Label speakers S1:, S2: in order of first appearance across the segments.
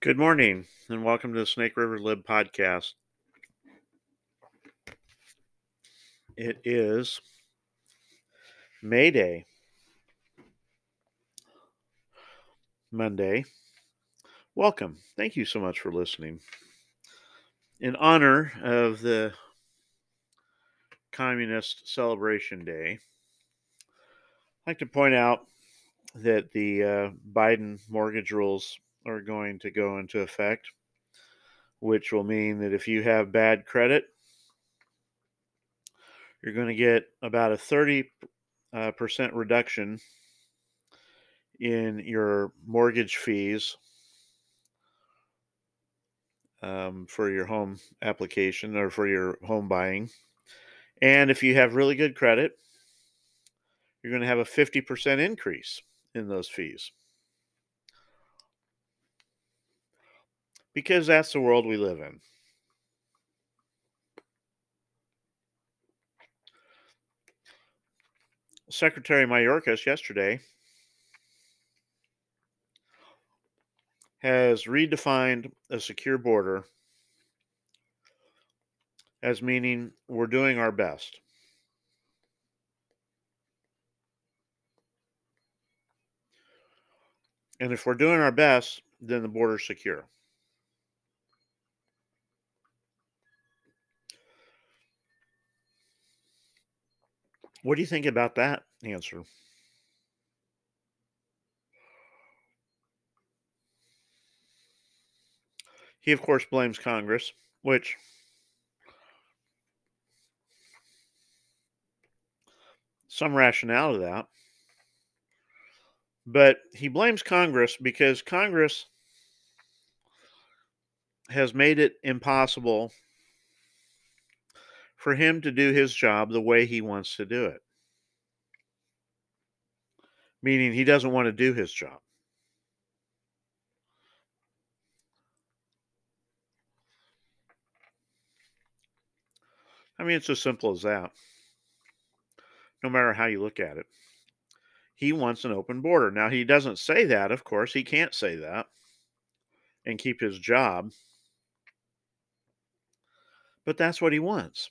S1: Good morning, and welcome to the Snake River Lib podcast. It is May Day, Monday. Welcome. Thank you so much for listening. In honor of the Communist Celebration Day, I'd like to point out that the uh, Biden mortgage rules are going to go into effect, which will mean that if you have bad credit, you're going to get about a 30 uh, percent reduction in your mortgage fees um, for your home application or for your home buying. And if you have really good credit, you're going to have a 50% increase in those fees. Because that's the world we live in. Secretary Mayorkas yesterday has redefined a secure border as meaning we're doing our best. And if we're doing our best, then the border's secure. What do you think about that answer? He, of course, blames Congress, which some rationale to that. But he blames Congress because Congress has made it impossible for him to do his job the way he wants to do it. Meaning he doesn't want to do his job. I mean, it's as simple as that. No matter how you look at it, he wants an open border. Now, he doesn't say that, of course. He can't say that and keep his job. But that's what he wants.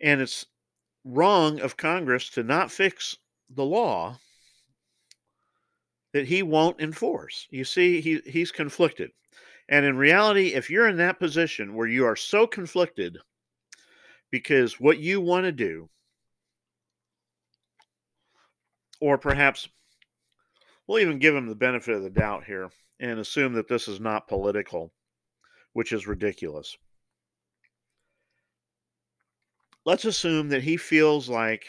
S1: And it's wrong of Congress to not fix the law that he won't enforce. You see, he, he's conflicted. And in reality, if you're in that position where you are so conflicted because what you want to do, or perhaps we'll even give him the benefit of the doubt here and assume that this is not political, which is ridiculous let's assume that he feels like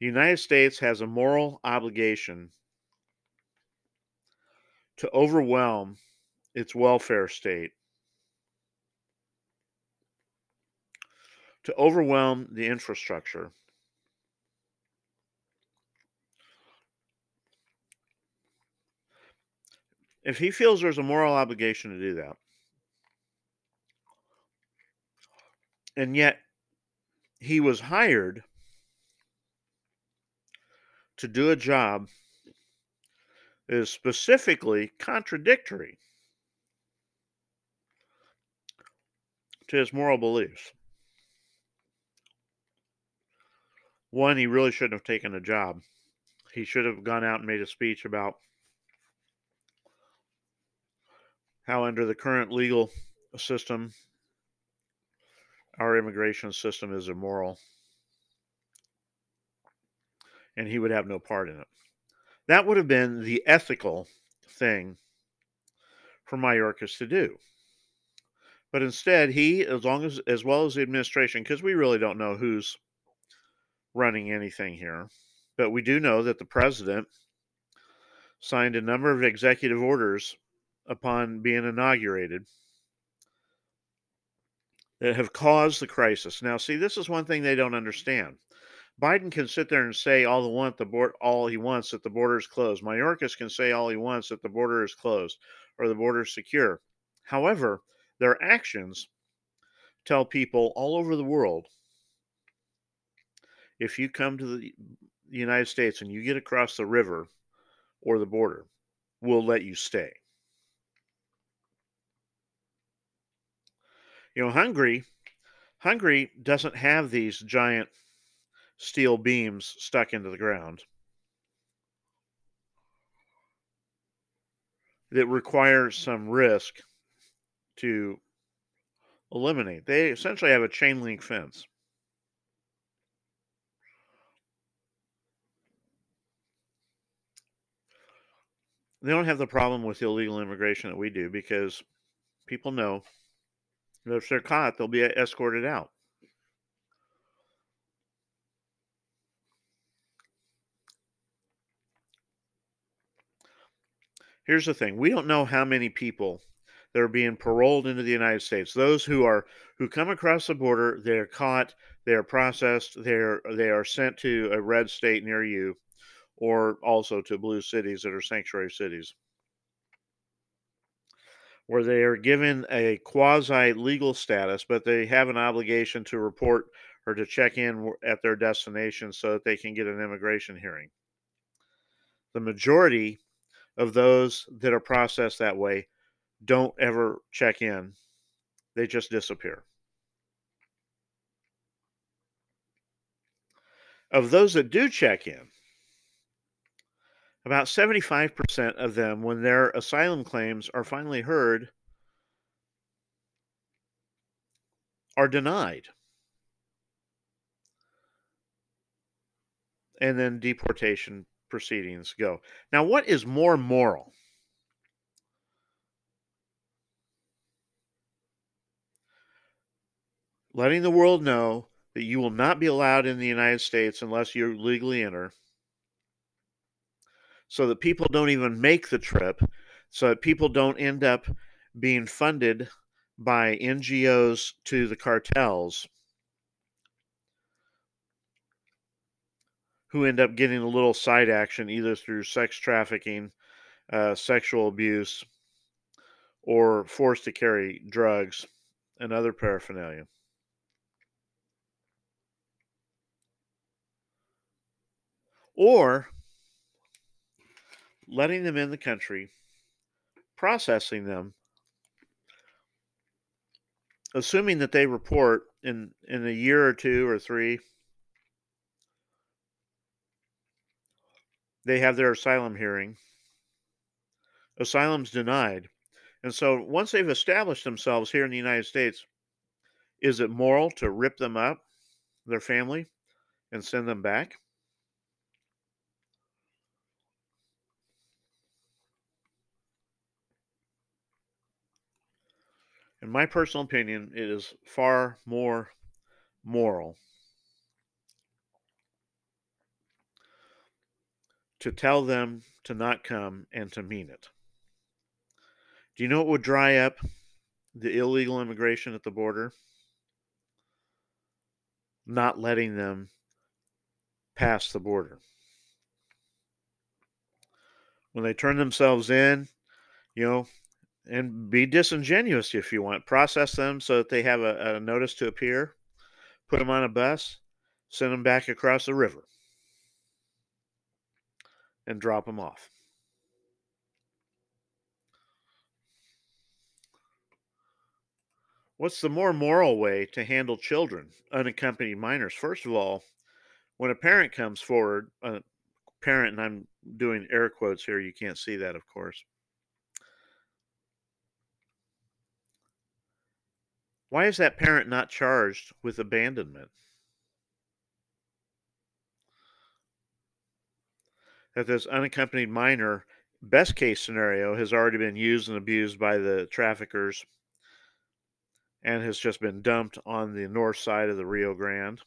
S1: the United States has a moral obligation to overwhelm its welfare state, to overwhelm the infrastructure. If he feels there's a moral obligation to do that, and yet he was hired to do a job that is specifically contradictory to his moral beliefs. One, he really shouldn't have taken a job. He should have gone out and made a speech about how, under the current legal system, our immigration system is immoral and he would have no part in it. That would have been the ethical thing for Mayorkas to do. But instead, he, as long as, as well as the administration, because we really don't know who's running anything here, but we do know that the president signed a number of executive orders upon being inaugurated that have caused the crisis. Now, see, this is one thing they don't understand. Biden can sit there and say all the want the board all he wants that the border is closed. Mayorkas can say all he wants that the border is closed or the border is secure. However, their actions tell people all over the world if you come to the United States and you get across the river or the border, we'll let you stay. You know, Hungary, Hungary doesn't have these giant steel beams stuck into the ground that require some risk to eliminate. They essentially have a chain link fence. They don't have the problem with illegal immigration that we do because people know that if they're caught, they'll be escorted out. Here's the thing we don't know how many people that are being paroled into the United States. Those who are who come across the border, they're caught, they are processed, they're they are sent to a red state near you, or also to blue cities that are sanctuary cities, where they are given a quasi legal status, but they have an obligation to report or to check in at their destination so that they can get an immigration hearing. The majority of those that are processed that way don't ever check in, they just disappear. Of those that do check in, about 75% of them, when their asylum claims are finally heard, are denied. And then deportation proceedings go. Now, what is more moral? letting the world know that you will not be allowed in the United States unless you legally enter, so that people don't even make the trip, so that people don't end up being funded by NGOs to the cartels who end up getting a little side action either through sex trafficking, uh, sexual abuse, or forced to carry drugs and other paraphernalia. or letting them in the country, processing them, assuming that they report in in a year or two or three they have their asylum hearing. Asylum's denied. And so once they've established themselves here in the united states is it moral to rip them up their family and send them back in my personal opinion, it is far more moral to tell them to not come and to mean it. Do you know what would dry up the illegal immigration at the border? Not letting them pass the border. When they turn themselves in, you know, and be disingenuous if you want. Process them so that they have a, a notice to appear, put them on a bus, send them back across the river, and drop them off. What's the more moral way to handle children, unaccompanied minors? First of all, when a parent comes forward, a parent, and I'm doing air quotes here, you can't see that, of course Why is that parent not charged with abandonment? That this unaccompanied minor, best case scenario, has already been used and abused by the traffickers and has just been dumped on the north side of the Rio Grande.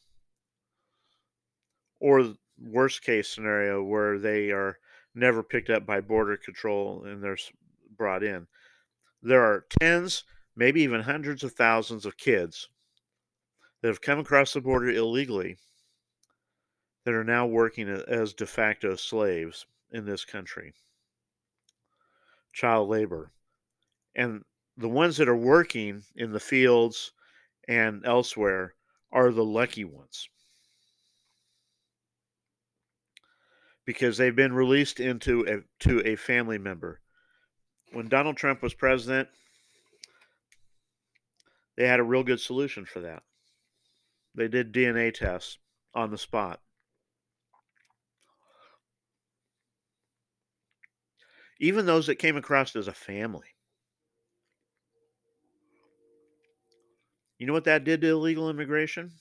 S1: Or worst case scenario where they are never picked up by border control and they're brought in. There are tens maybe even hundreds of thousands of kids that have come across the border illegally that are now working as de facto slaves in this country. Child labor. And the ones that are working in the fields and elsewhere are the lucky ones. Because they've been released into a to a family member. When Donald Trump was president, they had a real good solution for that. They did DNA tests on the spot. Even those that came across as a family. You know what that did to illegal immigration?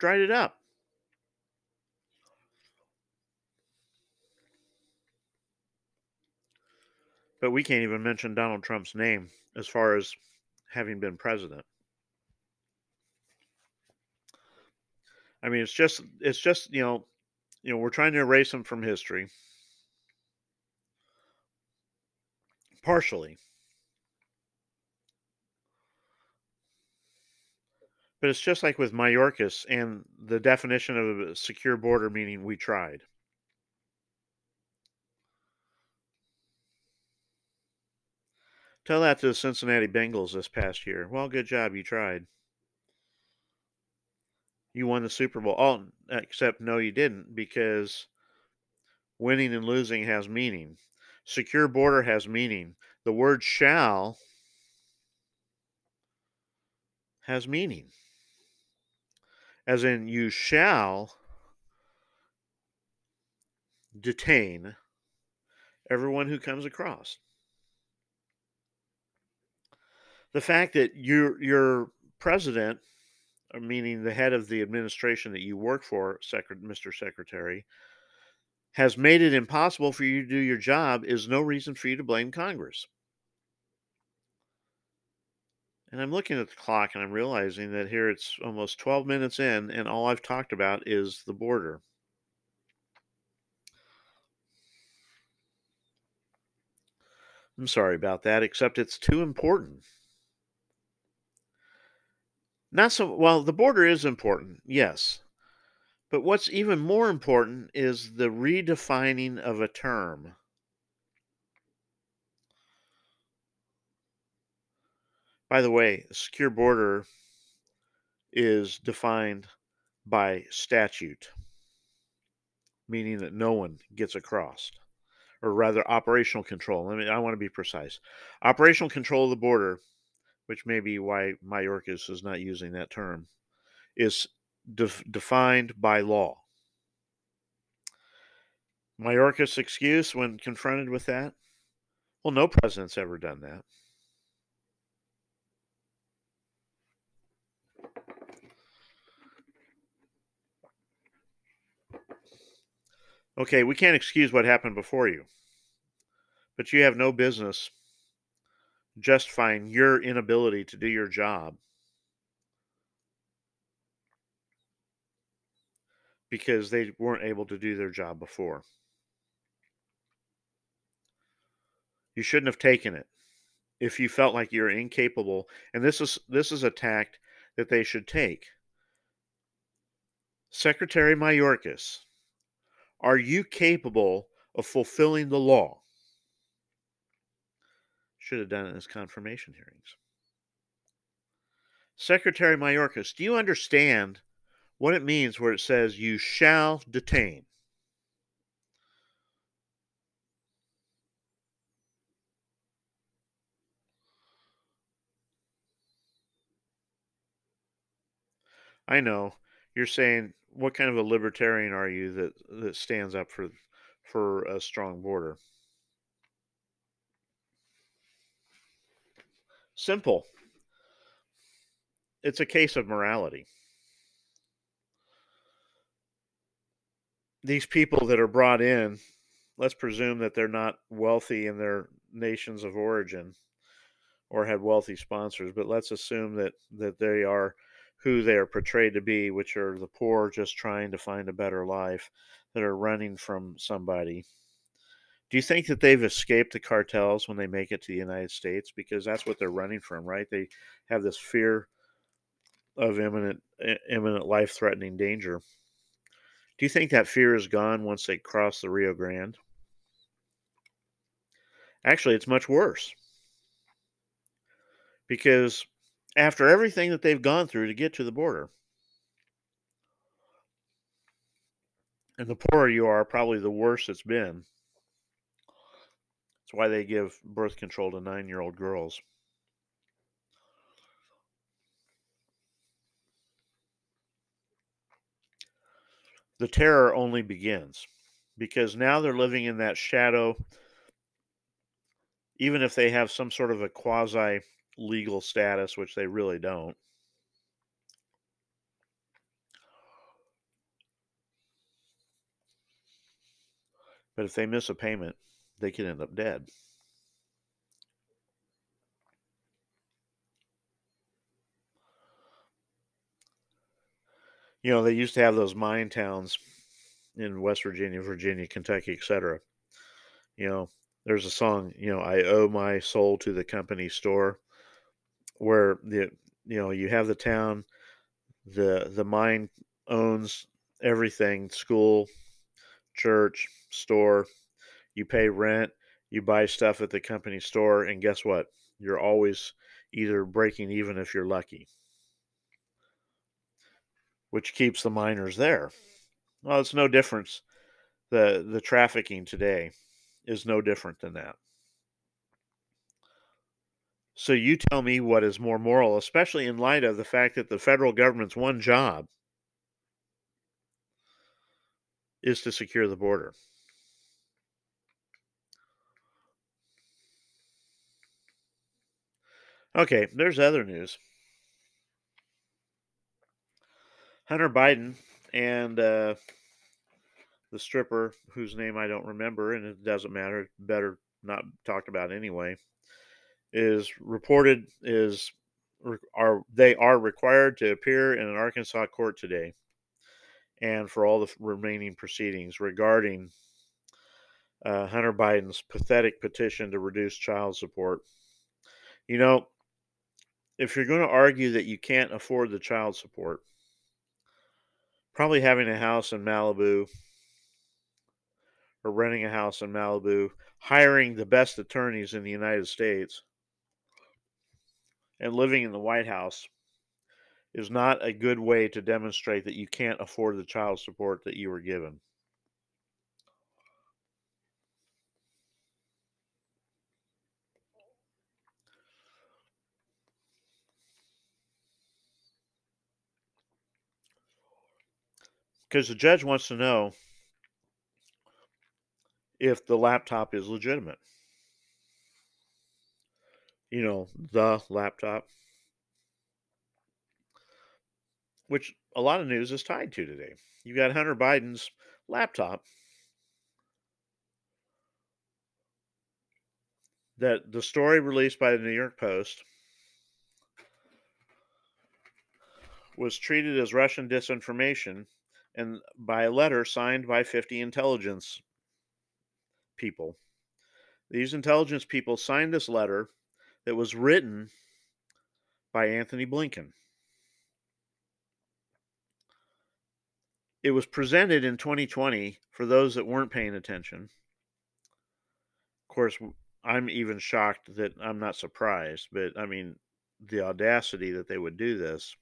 S1: Dried it up. But we can't even mention Donald Trump's name as far as having been president. I mean, it's just it's just you know, you know, we're trying to erase him from history, partially. But it's just like with Mayorkas and the definition of a secure border, meaning we tried. Tell that to the Cincinnati Bengals this past year. Well, good job. You tried. You won the Super Bowl. Oh, except no, you didn't because winning and losing has meaning. Secure border has meaning. The word shall has meaning. As in, you shall detain everyone who comes across the fact that your your president, uh, meaning the head of the administration that you work for, Mr. Secretary, has made it impossible for you to do your job is no reason for you to blame Congress. And I'm looking at the clock and I'm realizing that here it's almost 12 minutes in, and all I've talked about is the border. I'm sorry about that, except it's too important. Not so well, the border is important, yes. But what's even more important is the redefining of a term. By the way, a secure border is defined by statute, meaning that no one gets across, or rather, operational control. I mean, I want to be precise. Operational control of the border which may be why Mayorkas is not using that term, is def- defined by law. Mayorkas' excuse when confronted with that? Well, no president's ever done that. Okay, we can't excuse what happened before you, but you have no business justifying your inability to do your job because they weren't able to do their job before. You shouldn't have taken it if you felt like you're incapable and this is this is a tact that they should take. Secretary Mayorkas, are you capable of fulfilling the law? Should have done in his confirmation hearings. Secretary Mayorkas, do you understand what it means where it says you shall detain? I know you're saying what kind of a libertarian are you that that stands up for for a strong border? Simple. It's a case of morality. These people that are brought in, let's presume that they're not wealthy in their nations of origin or have wealthy sponsors, but let's assume that that they are who they are portrayed to be, which are the poor just trying to find a better life that are running from somebody do you think that they've escaped the cartels when they make it to the United States? Because that's what they're running from, right? They have this fear of imminent, imminent life-threatening danger. Do you think that fear is gone once they cross the Rio Grande? Actually, it's much worse. Because after everything that they've gone through to get to the border, and the poorer you are, probably the worse it's been that's why they give birth control to nine year old girls. The terror only begins because now they're living in that shadow. Even if they have some sort of a quasi legal status, which they really don't, But if they miss a payment, they can end up dead you know, they used to have those mine towns in West Virginia, Virginia, Kentucky, etc. You know, there's a song, you know, I owe my soul to the company store where the you know, you have the town, the the mine owns everything, school, church, store, you pay rent, you buy stuff at the company store, and guess what? You're always either breaking even if you're lucky which keeps the miners there. Well, it's no difference. The the trafficking today is no different than that. So you tell me what is more moral, especially in light of the fact that the federal government's one job is to secure the border. Okay, there's other news. Hunter Biden and uh, the stripper, whose name I don't remember, and it doesn't matter, better not talked about anyway, is reported is are they are required to appear in an Arkansas court today, and for all the remaining proceedings regarding uh, Hunter Biden's pathetic petition to reduce child support. You know, if you're going to argue that you can't afford the child support, probably having a house in Malibu or renting a house in Malibu, hiring the best attorneys in the United States, and living in the White House is not a good way to demonstrate that you can't afford the child support that you were given. Because the judge wants to know if the laptop is legitimate. You know, the laptop, which a lot of news is tied to today. You've got Hunter Biden's laptop that the story released by the New York Post was treated as Russian disinformation and by a letter signed by 50 intelligence people. These intelligence people signed this letter that was written by Antony Blinken. It was presented in 2020 for those that weren't paying attention. Of course, I'm even shocked that I'm not surprised, but I mean, the audacity that they would do this.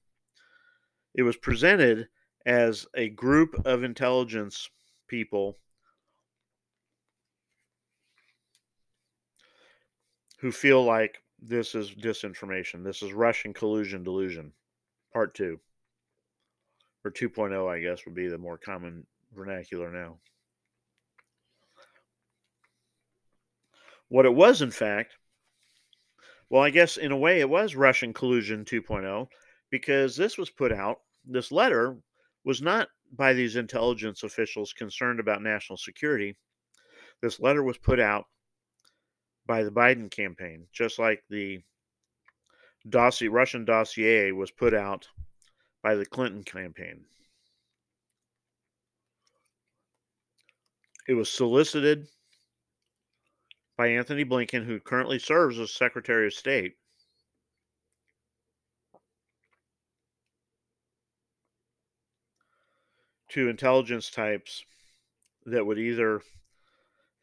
S1: It was presented as a group of intelligence people who feel like this is disinformation. This is Russian collusion delusion, part two, or 2.0, I guess, would be the more common vernacular now. What it was, in fact, well, I guess in a way it was Russian collusion 2.0 because this was put out, this letter was not by these intelligence officials concerned about national security. This letter was put out by the Biden campaign, just like the dossier, Russian dossier was put out by the Clinton campaign. It was solicited by Antony Blinken, who currently serves as Secretary of State, to intelligence types that would either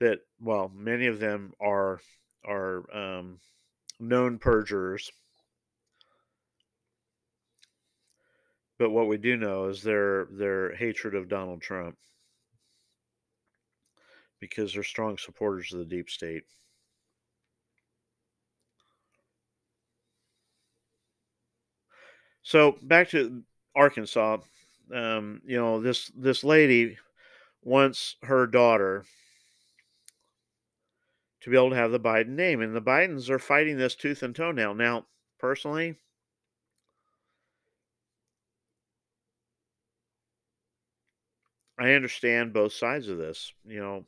S1: that well many of them are are um, known perjurers. But what we do know is their their hatred of Donald Trump. Because they're strong supporters of the deep state. So back to Arkansas um, you know this this lady wants her daughter to be able to have the Biden name, and the Bidens are fighting this tooth and toenail. Now, personally, I understand both sides of this. You know,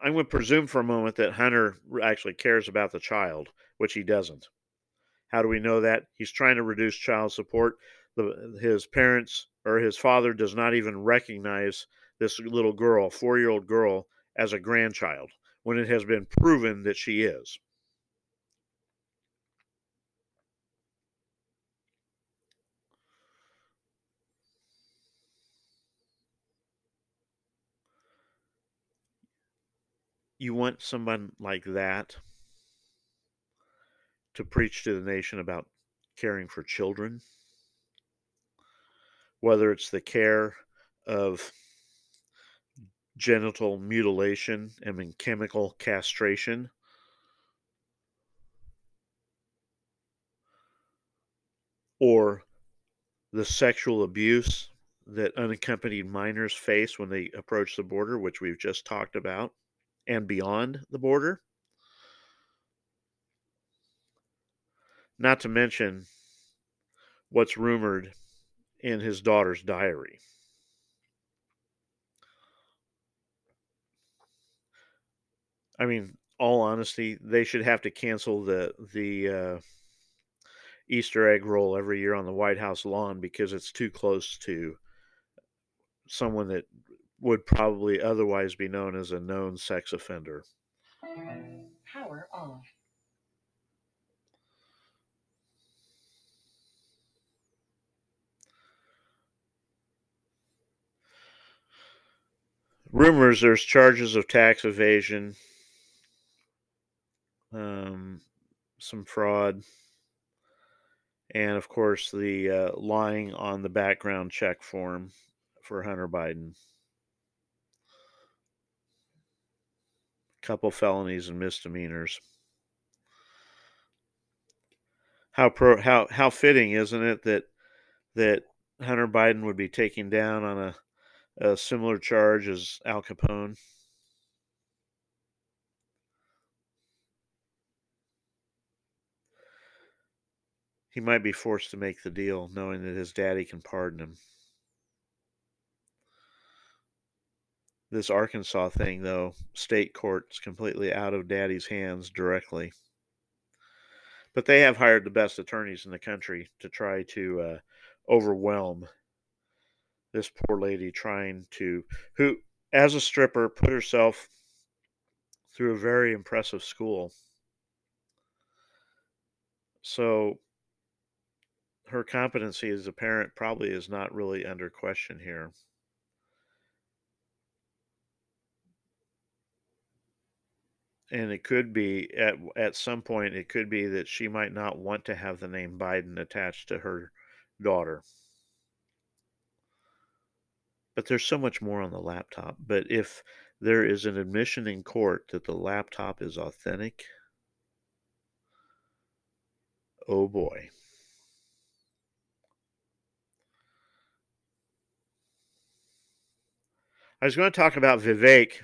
S1: I'm going to presume for a moment that Hunter actually cares about the child, which he doesn't. How do we know that? He's trying to reduce child support. The, his parents or his father does not even recognize this little girl, four year old girl, as a grandchild when it has been proven that she is. You want someone like that to preach to the nation about caring for children, whether it's the care of genital mutilation and chemical castration. Or the sexual abuse that unaccompanied minors face when they approach the border, which we've just talked about, and beyond the border. Not to mention what's rumored in his daughter's diary. I mean, all honesty, they should have to cancel the the uh, Easter egg roll every year on the White House lawn because it's too close to someone that would probably otherwise be known as a known sex offender. Power off. Rumors there's charges of tax evasion um, some fraud, and of course the uh, lying on the background check form for Hunter Biden. Couple felonies and misdemeanors. How pro how how fitting, isn't it, that that Hunter Biden would be taken down on a, a similar charge as Al Capone? He might be forced to make the deal, knowing that his daddy can pardon him. This Arkansas thing, though, state court's completely out of daddy's hands directly. But they have hired the best attorneys in the country to try to uh, overwhelm this poor lady trying to, who, as a stripper, put herself through a very impressive school. So her competency as a parent probably is not really under question here. And it could be at at some point it could be that she might not want to have the name Biden attached to her daughter. But there's so much more on the laptop. But if there is an admission in court that the laptop is authentic, oh boy. I was going to talk about Vivek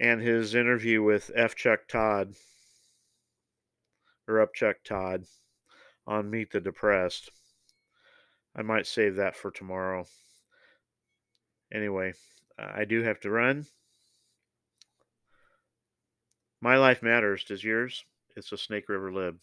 S1: and his interview with F. Chuck Todd or Up Chuck Todd on Meet the Depressed. I might save that for tomorrow. Anyway, I do have to run. My life matters. Does yours? It's a Snake River Lib.